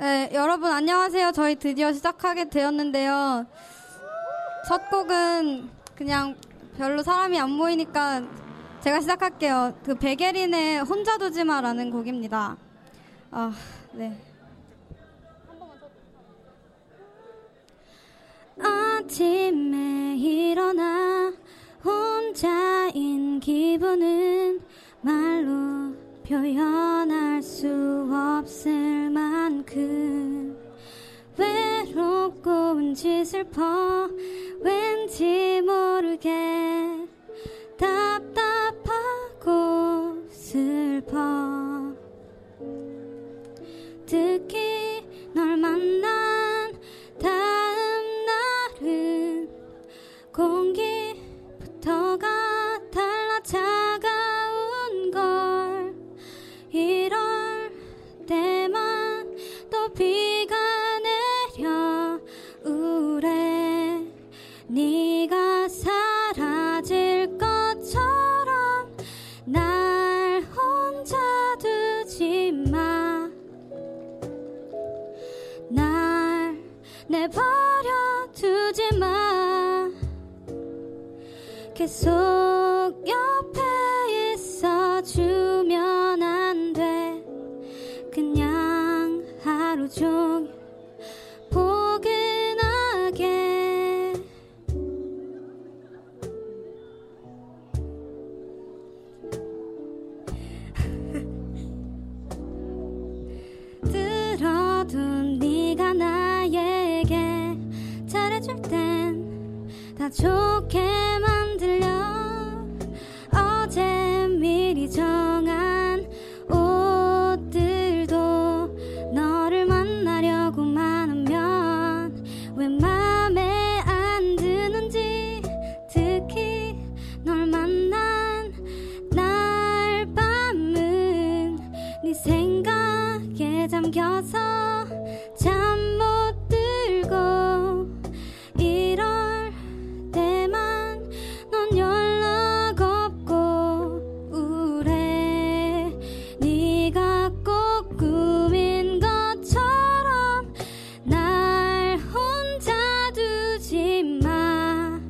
네, 여러분 안녕하세요. 저희 드디어 시작하게 되었는데요. 첫 곡은 그냥 별로 사람이 안 모이니까 제가 시작할게요. 그 베게린의 혼자 두지 마라는 곡입니다. 아, 네. 아침에 일어나 혼자인 기분은 말로 표현할 수 없을 만큼 외롭고 왠지 슬퍼 왠지 모르게 답답하고 슬퍼. 특히 널 만난 다음 날은 공기부터가 달라 차 비가 내려 우울해 네가 사라질 것처럼 날 혼자 두지 마. 날 내버려 두지 마. 계속 하루 날 혼자 두지 마.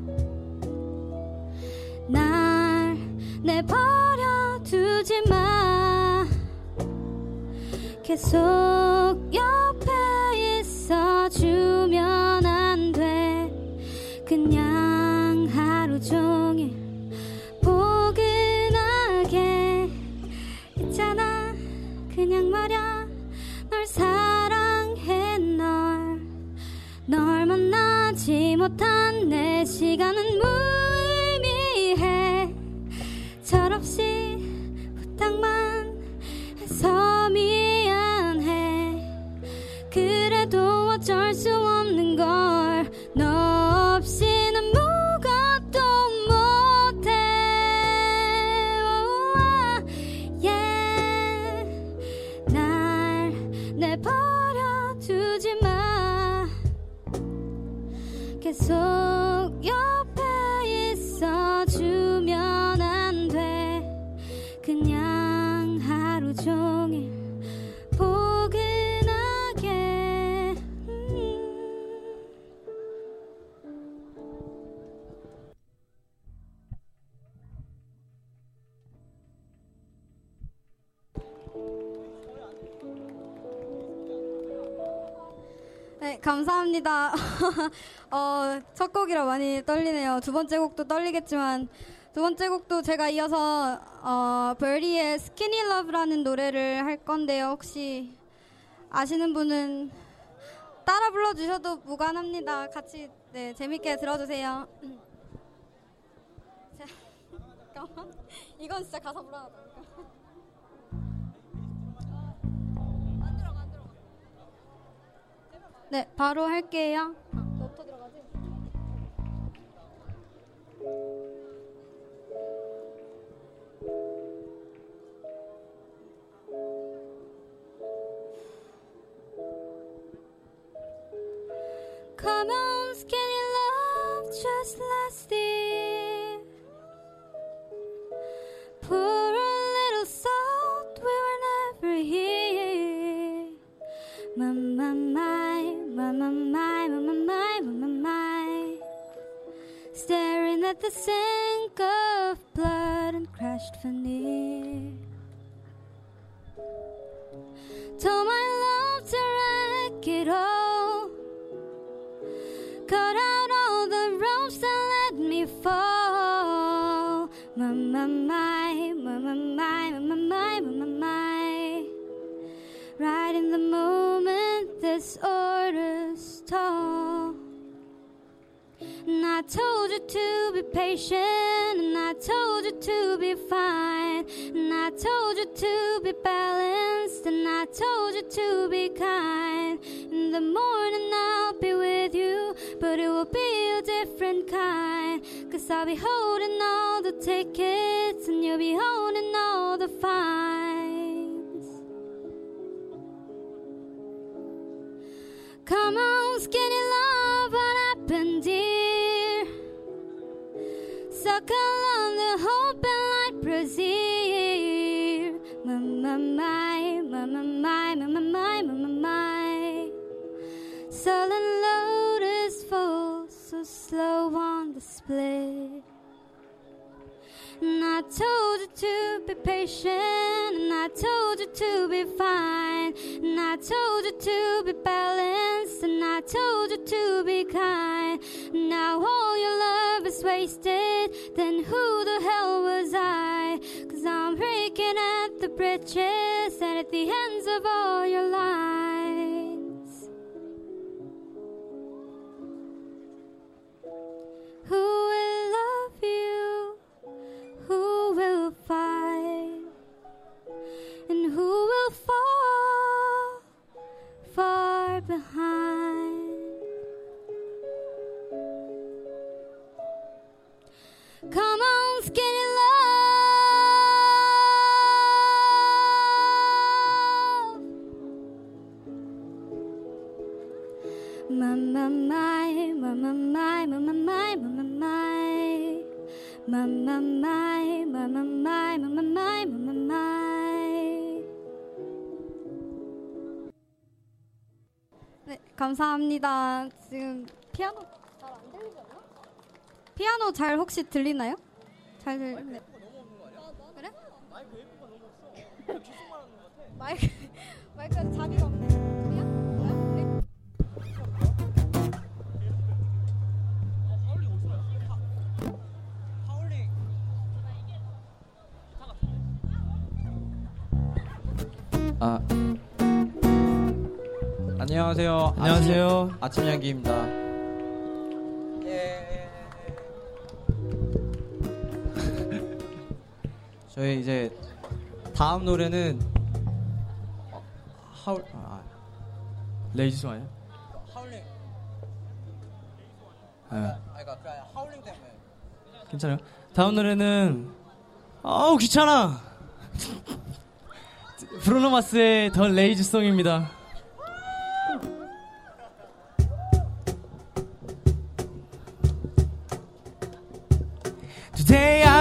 날 내버려 두지 마. 계속 감사합니다. 어, 첫 곡이라 많이 떨리네요. 두 번째 곡도 떨리겠지만, 두 번째 곡도 제가 이어서, 어, 버리의 스키니 러브라는 노래를 할 건데요. 혹시 아시는 분은 따라 불러주셔도 무관합니다. 같이, 네, 재밌게 들어주세요. 이건 진짜 가사 불안하다. 네, 바로 할게요. on, Staring at the sink of blood and crashed veneer. Told my love to wreck it all. Cut out all the ropes that let me fall. My, my, my, my, my, my, my, my, my, my. Right in the moment this order's tall. And I told you to be patient, and I told you to be fine, and I told you to be balanced, and I told you to be kind. In the morning I'll be with you, but it will be a different kind. Cause I'll be holding all the tickets, and you'll be holding all the fines. Come on, skinny love, what happened? stuck along the hope and light brazier. My my, my my, mama, my, mama, my. Sullen lotus falls so slow on the split. And I told you to be patient, and I told you to be fine, and I told you to be balanced, and I told you to be kind. Now all your love is wasted, then who the hell was I? Cause I'm breaking at the bridges and at the ends of all your lines. 감사합니다. 지금 피아노 잘 안 들리지 않나? 피아노 잘 혹시 들리나요? 잘 들. 네. 그래? 마이크 마이크 자기가 없네. 그냥? 뭐야? 그래? 아 안녕하세요. 안녕하세요. 아침, 아침 양기입니다. 저희 이제 다음 노래는 어, 하울 아, 레이지송 아니야? 하울링. 네. 아, 그러니까 그 하울링 때문에. 괜찮아요. 다음 노래는 아우 귀찮아. 브루노 마스의 더 레이지 송입니다.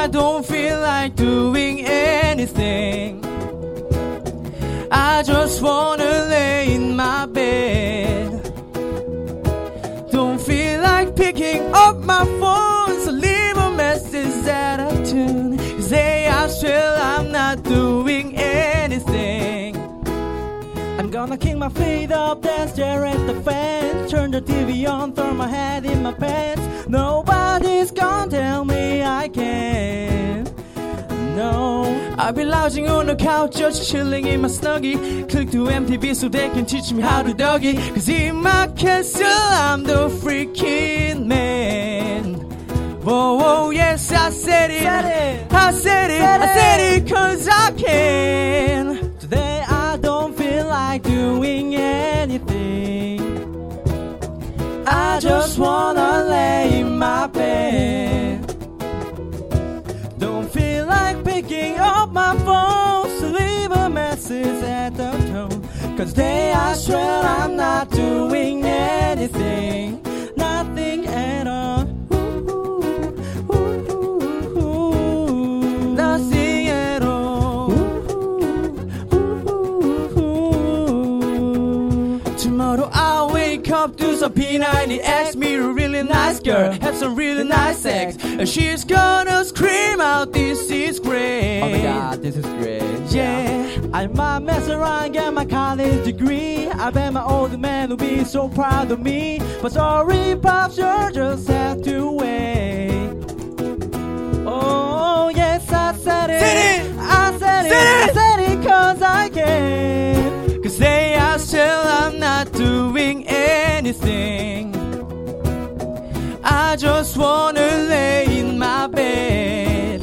I don't feel like doing anything. I just wanna lay in my bed. Don't feel like picking up my gonna kick my feet up, then stare at the fence. Turn the TV on, throw my head in my pants. Nobody's gonna tell me I can't. No, I've been lounging on the couch, just chilling in my snuggie. Click to MTV so they can teach me how to doggy. Cause in my castle, I'm the freaking man. Whoa, whoa, yes, I said it. I said it, I said it, cause I can. Like doing anything. I just wanna lay in my bed. Don't feel like picking up my phone, so leave a message at the tone. Cause today I swear I'm not doing anything, to some P90X, meet a really nice girl, have some really nice sex. And she's gonna scream out, this is great. Oh my god, this is great. Yeah, I might mess around, get my college degree. I bet my old man will be so proud of me. But sorry, Pops, you just have to wait. Oh, yes, I said it. Said it. I said it. Said it. I said it cause I can. Cause they are still, I'm not doing anything. I just wanna lay in my bed.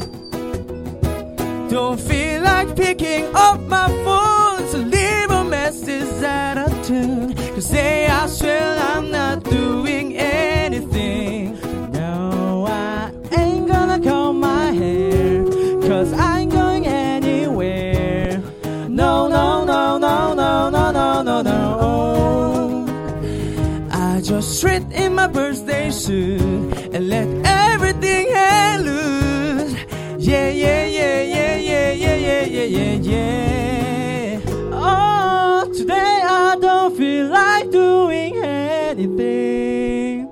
Don't feel like picking up my phone, so leave a message out of tune. Cause they I swear I'm not doing anything. Just straight in my birthday suit and let everything hang loose. Yeah, yeah, yeah, yeah, yeah, yeah, yeah, yeah, yeah, yeah. Oh, today I don't feel like doing anything.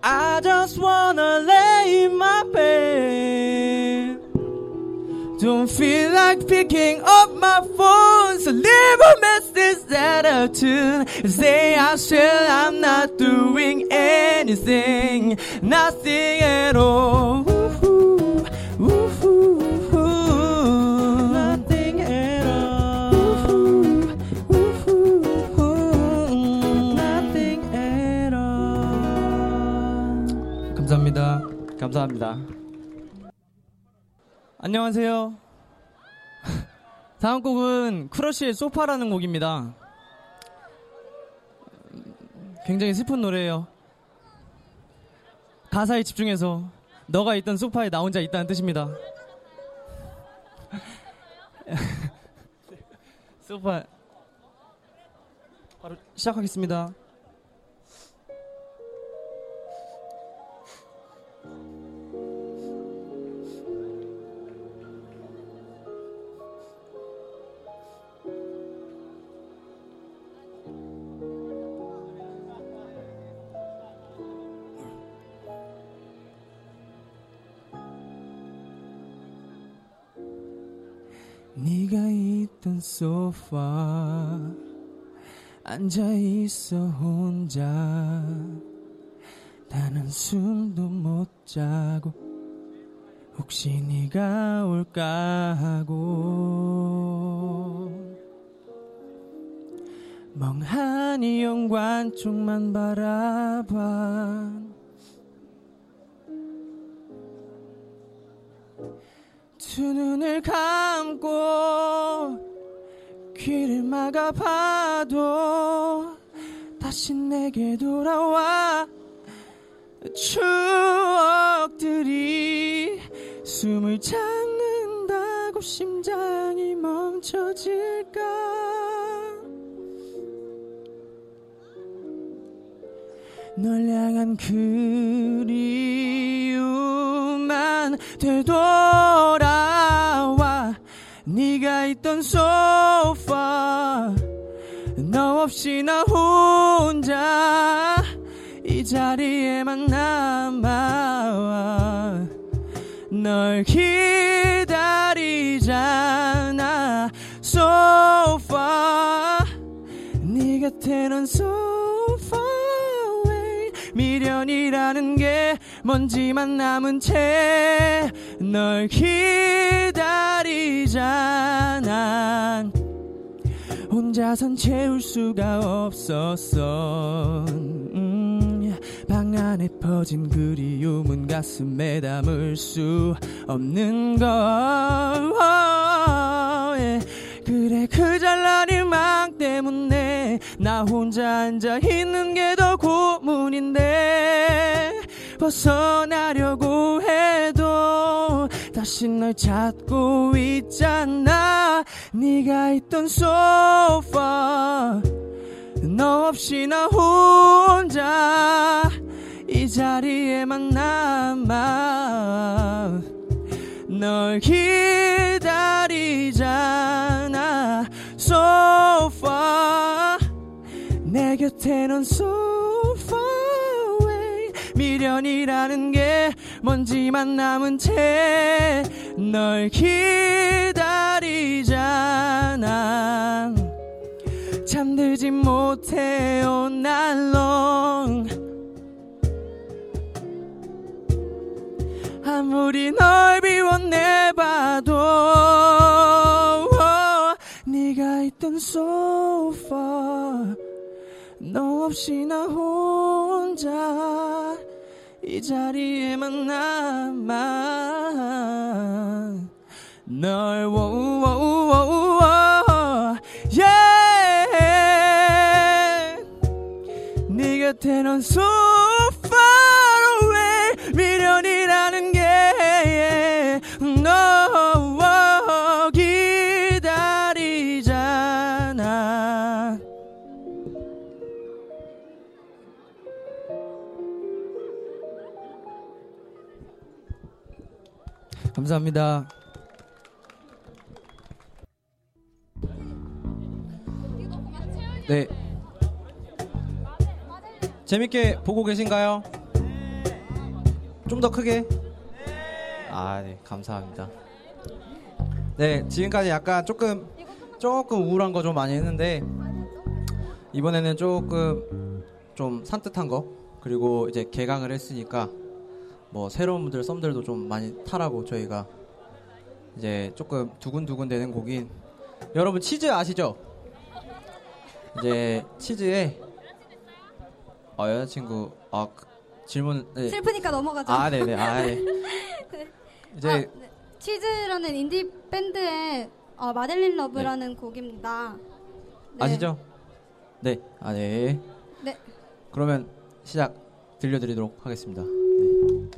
I just wanna lay in my bed. Don't feel like picking up my phone, so leave a message out of tune. Say I swear I'm not doing anything, nothing at all. Woo-hoo, woo-hoo, nothing at all. Woo-hoo, woo-hoo, nothing at all. 감사합니다. 감사합니다. 안녕하세요. 다음 곡은 크러쉬의 소파라는 곡입니다. 굉장히 슬픈 노래예요. 가사에 집중해서 너가 있던 소파에 나 혼자 있다는 뜻입니다. 소파 바로 시작하겠습니다. 네가 있던 소파 앉아 있어 혼자. 나는 숨도 못 자고 혹시 네가 올까 하고 멍하니 연관 쪽만 바라봐 두 눈을 감고 귀를 막아 봐도 다시 내게 돌아와 추억들이 숨을 참는다고 심장이 멈춰질까? 널 향한 그리움만 되돌아와 있던 소파 너 없이 나 혼자 이 자리에만 남아 널 기다리잖아. 소파 네 곁에 넌 away 미련이라는 게 먼지만 남은 채 널 기다리 잖아. 혼자선 채울 수가 없었어. 음, 방 안에 퍼진 그리움은 가슴에 담을 수 없는 걸 예. 그래 그 잘난 일망 때문에 나 혼자 앉아 있는 게 더 고문인데 벗어나려고 해도 다시 널 찾고 있잖아. 네가 있던 소파. 너 없이 나 혼자 이 자리에만 남아. 널 기다리잖아 소파. 내 곁에 넌 away 미련이라는 게 먼지만 남은 채 널 기다리잖아. 잠들지 못해요 날롱 아무리 널 비워내봐도 네가 있던 far 너 없이 나 혼자 이 자리에만 남아 널 워우워우워우 yeah. 네 곁에 넌 so 감사합니다. 네. 재밌게 보고 계신가요? 좀 더 크게. 아, 네, 감사합니다. 네, 지금까지 약간 조금 조금 우울한 거 좀 많이 했는데 이번에는 조금 좀 산뜻한 거 그리고 이제 개강을 했으니까 뭐 새로운 분들 썸들도 좀 많이 타라고 저희가 이제 조금 두근두근 되는 곡인 여러분 치즈 아시죠? 이제 치즈에 아 여자친구 아 그- 질문 네. 슬프니까 넘어가죠. 아 네네 아 네. 이제 아, 네. 치즈라는 인디 밴드의 어, Madeleine Love라는 곡입니다. 네. 아시죠? 네. 아, 네. 네. 그러면 시작 들려드리도록 하겠습니다. 네.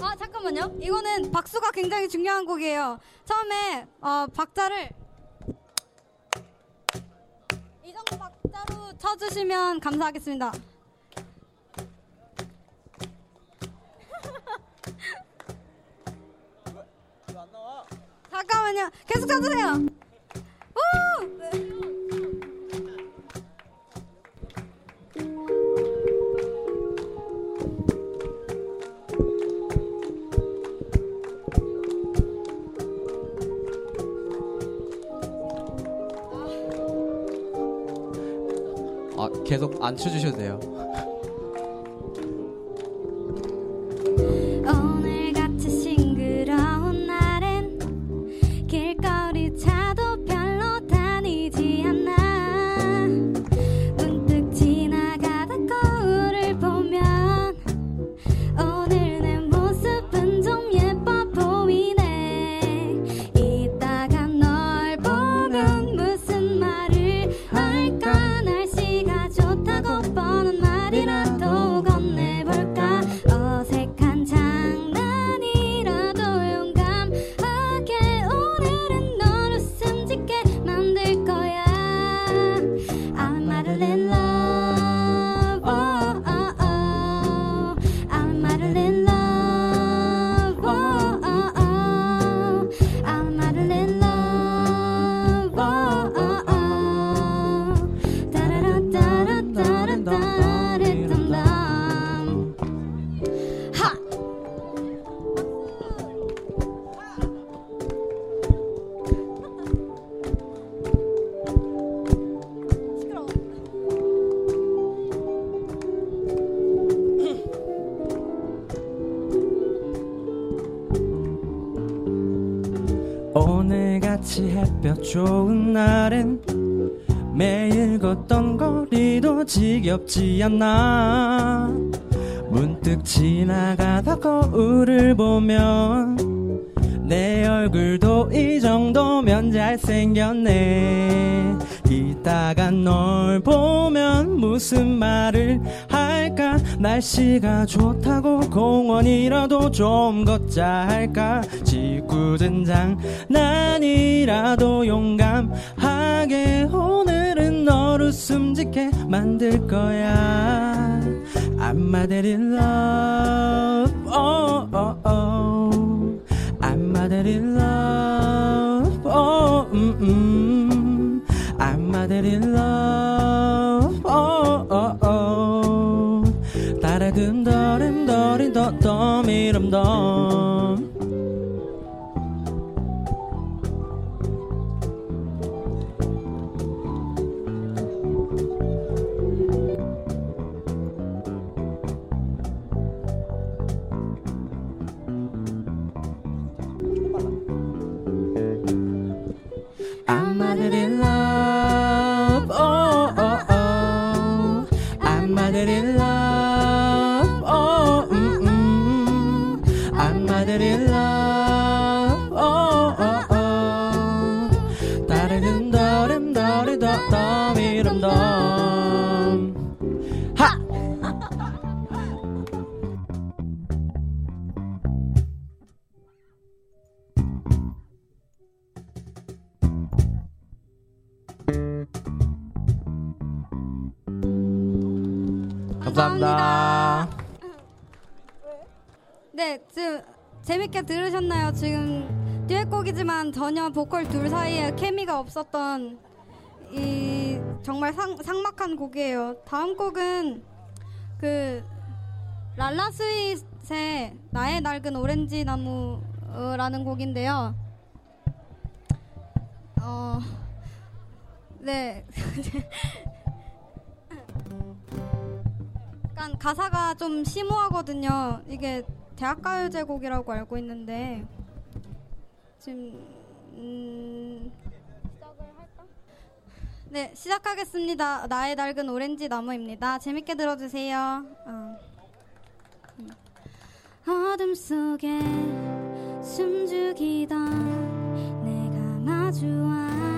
아 잠깐만요. 이거는 박수가 굉장히 중요한 곡이에요. 처음에 어, 박자를 이 정도 박자로 쳐주시면 감사하겠습니다. 잠깐만요. 계속 쳐주세요. 아, 계속 안 쳐주셔도 돼요. 같이 햇볕 좋은 날엔 매일 걷던 거리도 지겹지 않나. 문득 지나가다 거울을 보면 내 얼굴도 이 정도면 잘생겼네. 이따가 널 보면 무슨 말을 할까? 날씨가 좋다고 공원이라도 좀 걷자 할까? 지 굳은 장난이라도 용감하게 오늘은 너를 숨지게 만들 거야 I'm a dead in love oh, oh, oh. I'm a dead in love oh, mm, mm. I'm a dead in love oh, oh, oh. 따라 근더름더린 더 더미름더 전혀 보컬 둘 사이에 케미가 없었던 이 정말 상, 상막한 곡이에요. 다음 곡은 그 랄라 스윗의 나의 낡은 오렌지 나무라는 곡인데요. 어, 네. 약간 가사가 좀 심오하거든요. 이게 대학가요제 곡이라고 알고 있는데 지금 음... 네 시작하겠습니다. 나의 낡은 오렌지 나무입니다. 재밌게 들어주세요. 어. 음. 어둠 속에 숨죽이던 내가 마주한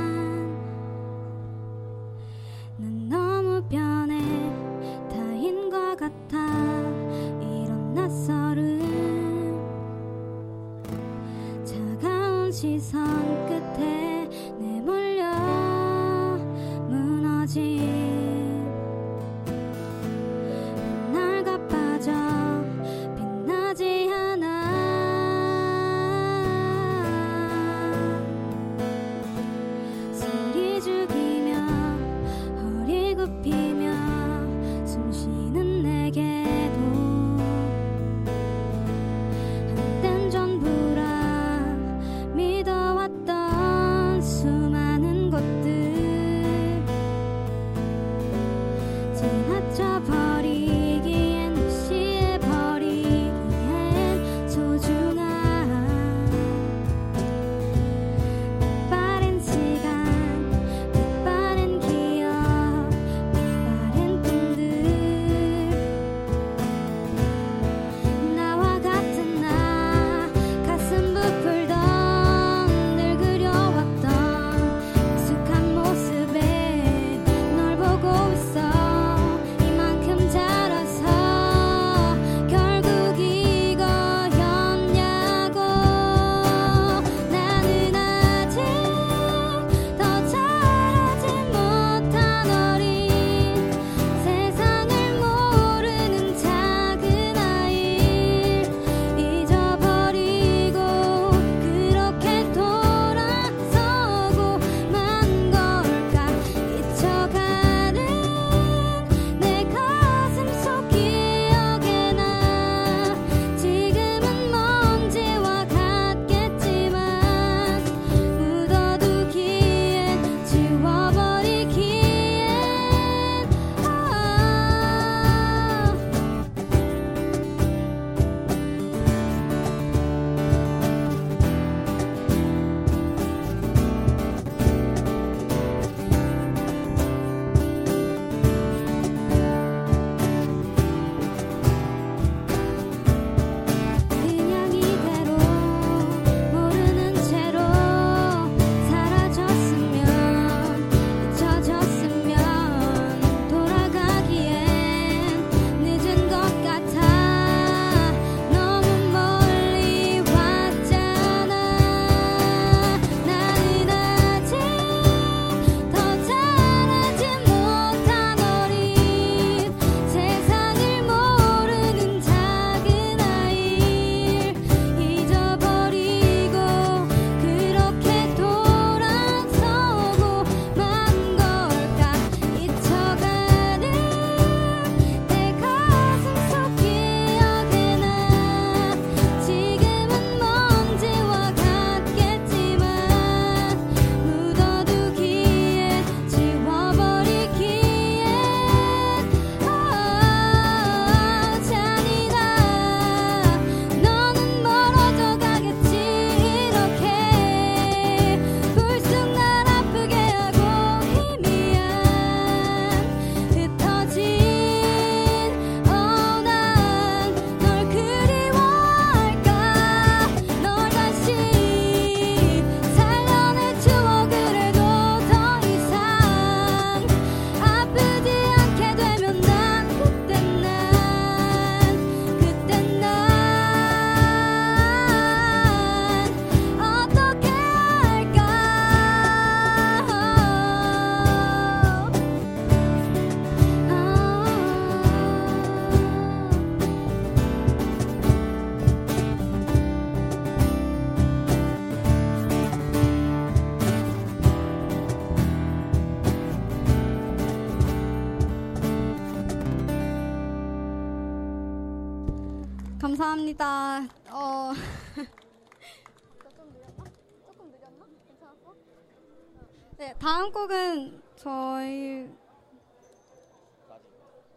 네, 다음 곡은 저희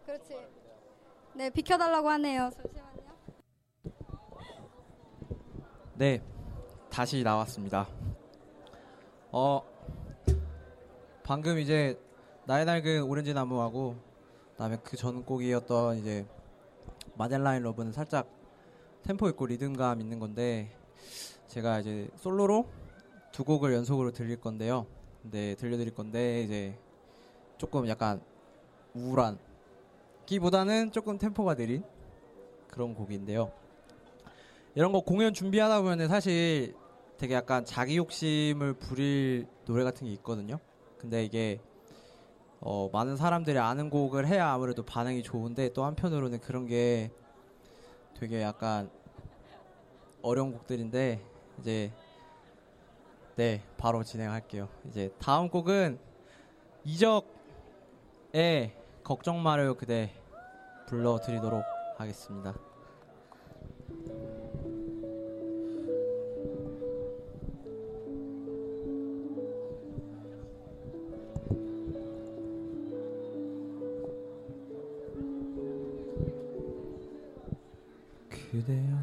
그렇지. 네, 비켜달라고 하네요. 잠시만요. 네, 다시 나왔습니다. 어, 방금 이제 나의 낡은 오렌지 나무하고 그다음에 그 전곡이었던 이제 마델라인 러브는 살짝 템포 있고 리듬감 있는 건데 제가 이제 솔로로 두 곡을 연속으로 들릴 건데요. 네, 들려드릴 건데 이제 조금 약간 우울한 기보다는 조금 템포가 느린 그런 곡인데요. 이런 거 공연 준비하다 보면 사실 되게 약간 자기 욕심을 부릴 노래 같은 게 있거든요. 근데 이게 어, 많은 사람들이 아는 곡을 해야 아무래도 반응이 좋은데 또 한편으로는 그런 게 되게 약간 어려운 곡들인데 이제 네 바로 진행할게요. 이제 다음 곡은 이적의 걱정 말아요 그대 불러드리도록 하겠습니다. 그대여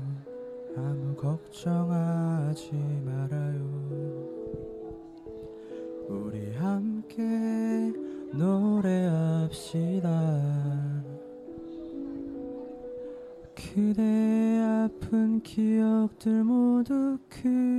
아무 걱정하지 말아요 함께 노래합시다. 그대 아픈 기억들 모두 그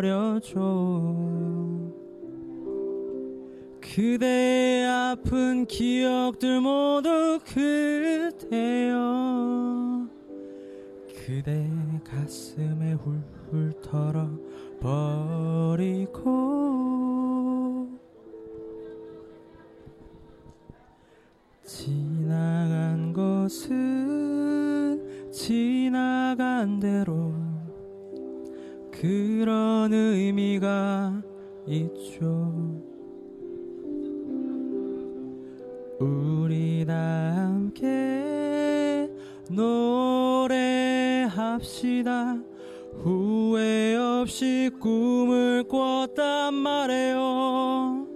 버렸죠. 그대의 아픈 기억들 모두 그대여. 그대 가슴에 훌훌 털어 버리고 지나간 것은 지나간 대로 그런 의미가 있죠. 우리 다 함께 노래합시다. 후회 없이 꿈을 꿨단 말이에요.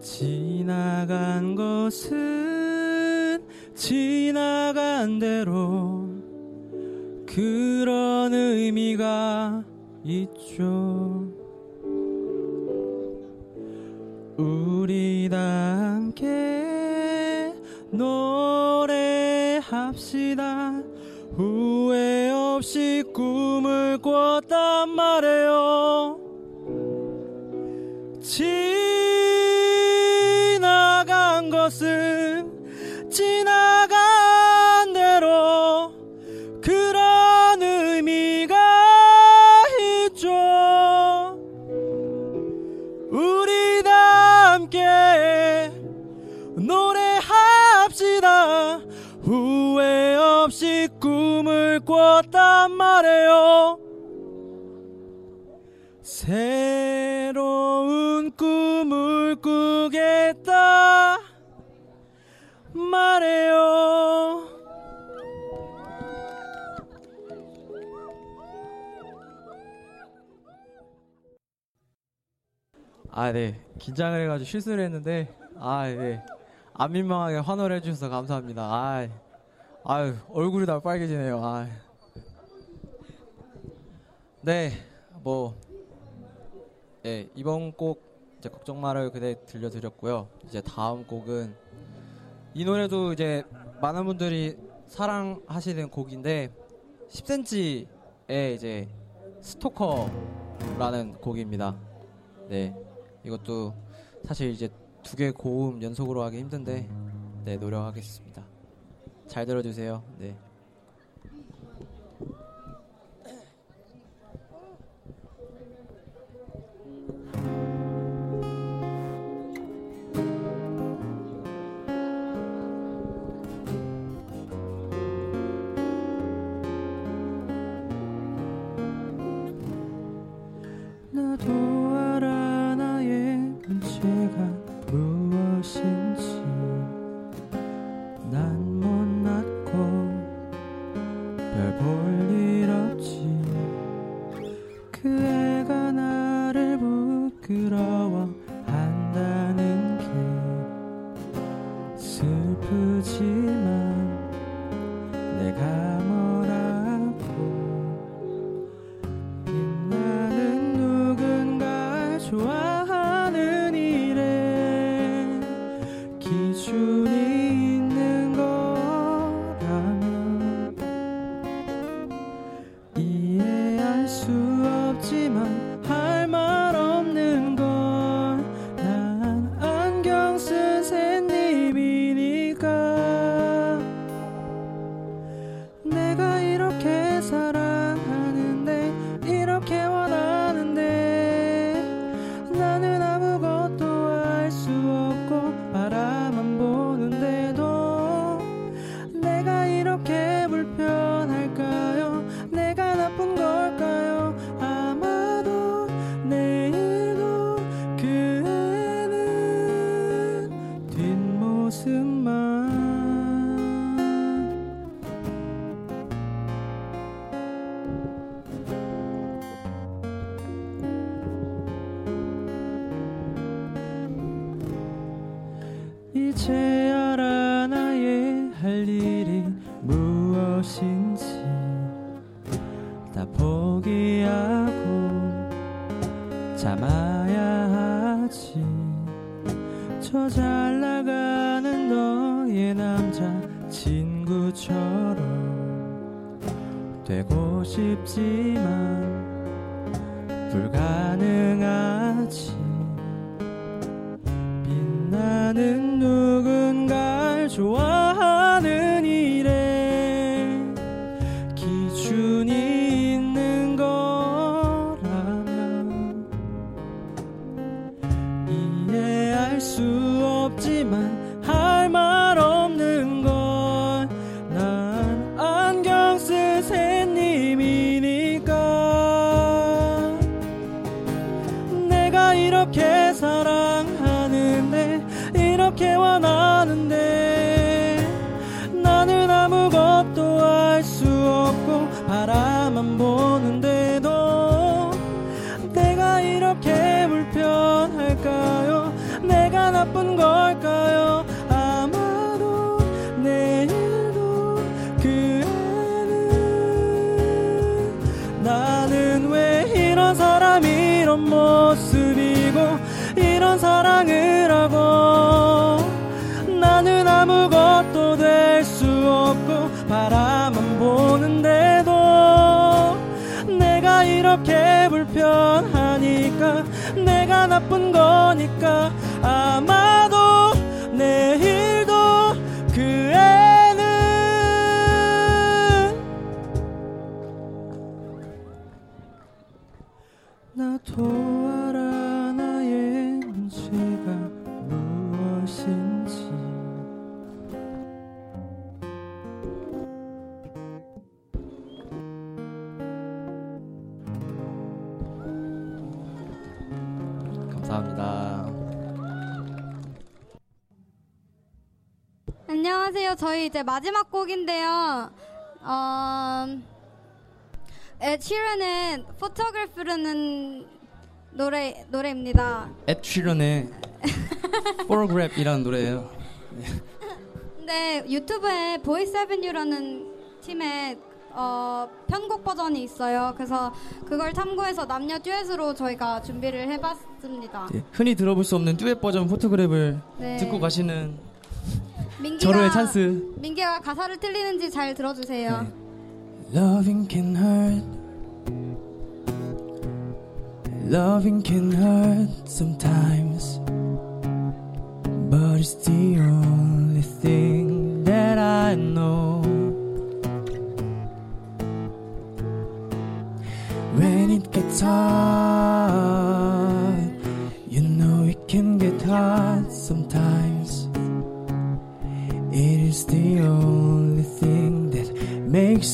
지나간 것은 지나간 대로 그런 의미가 있죠. 우리 다 함께 노래합시다. 후회 없이 꿈을 꿨단 말이에요. 지나간 것은 지나 새로운 꿈을 꾸겠다 말해요. 아, 네. 긴장을 해가지고 실수를 했는데, 아, 네. 안 민망하게 환호를 해주셔서 감사합니다. 아, 아유, 얼굴이 다 빨개지네요. 아, 네, 뭐, 예, 이번 곡 이제 걱정 말아요 그대 들려드렸고요. 이제 다음 곡은 이 노래도 이제 많은 분들이 사랑하시는 곡인데 10cm의 이제 스토커라는 곡입니다. 네, 이것도 사실 이제 두 개 고음 연속으로 하기 힘든데 네 노력하겠습니다. 잘 들어주세요. 네. 수 없지만 불가능하지. 빛나는 누군가를 좋아 내가 나쁜 거니까 아마도 내일도 그 애는 나도 저희 이제 마지막 곡인데요. 어, 에드 시런의 Photograph라는 노래 노래입니다. 에드 시런의 Photograph라는 노래예요. 근데 유튜브에 Boyce Avenue라는 팀의 어, 편곡 버전이 있어요. 그래서 그걸 참고해서 남녀 듀엣으로 저희가 준비를 해봤습니다. 예, 흔히 들어볼 수 없는 듀엣 버전 포토그래프를 네. 듣고 가시는 민기가, 절호의 찬스. 민기가 가사를 틀리는지 잘 들어주세요. 네. Loving can hurt. Loving can hurt sometimes. But it's the only thing that I know.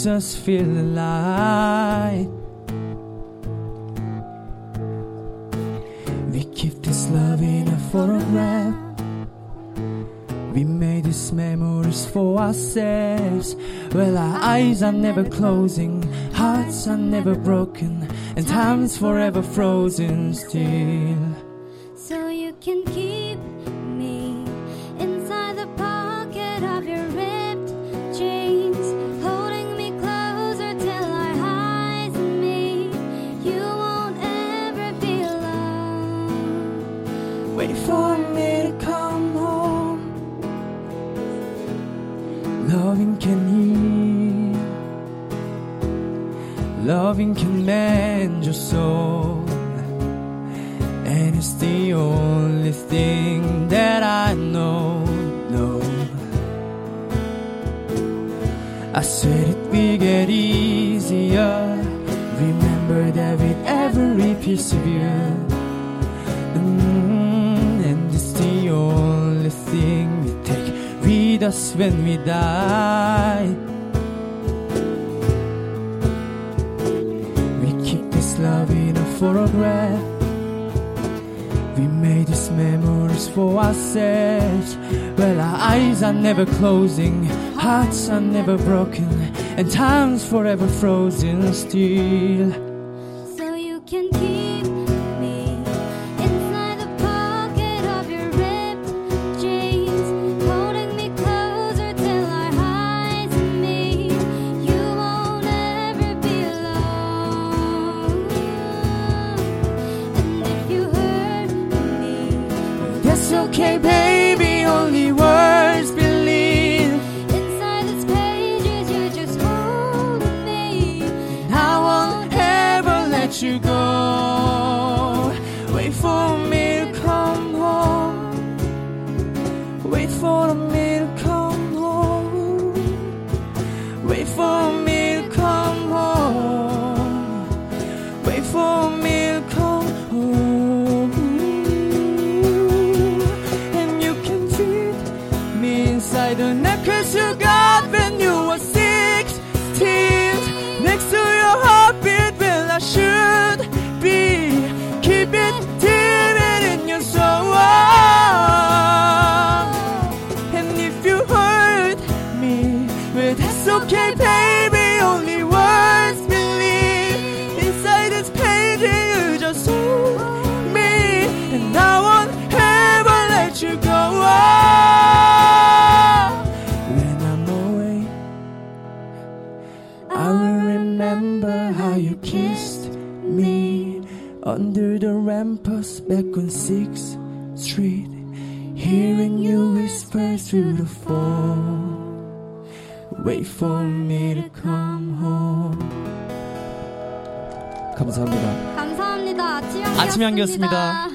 us feel alive. We keep this love in a photograph. We made these memories for ourselves. Well, our eyes are never closing, hearts are never broken, and time's forever frozen still. only thing that I know. No, I said it will get easier. Remember that with every piece of you. Mm, and it's the only thing we take with us when we die. We keep this love in a photograph. We made these memories for ourselves. Well, our eyes are never closing, hearts are never broken, and time's forever frozen still. 이은지였습니다.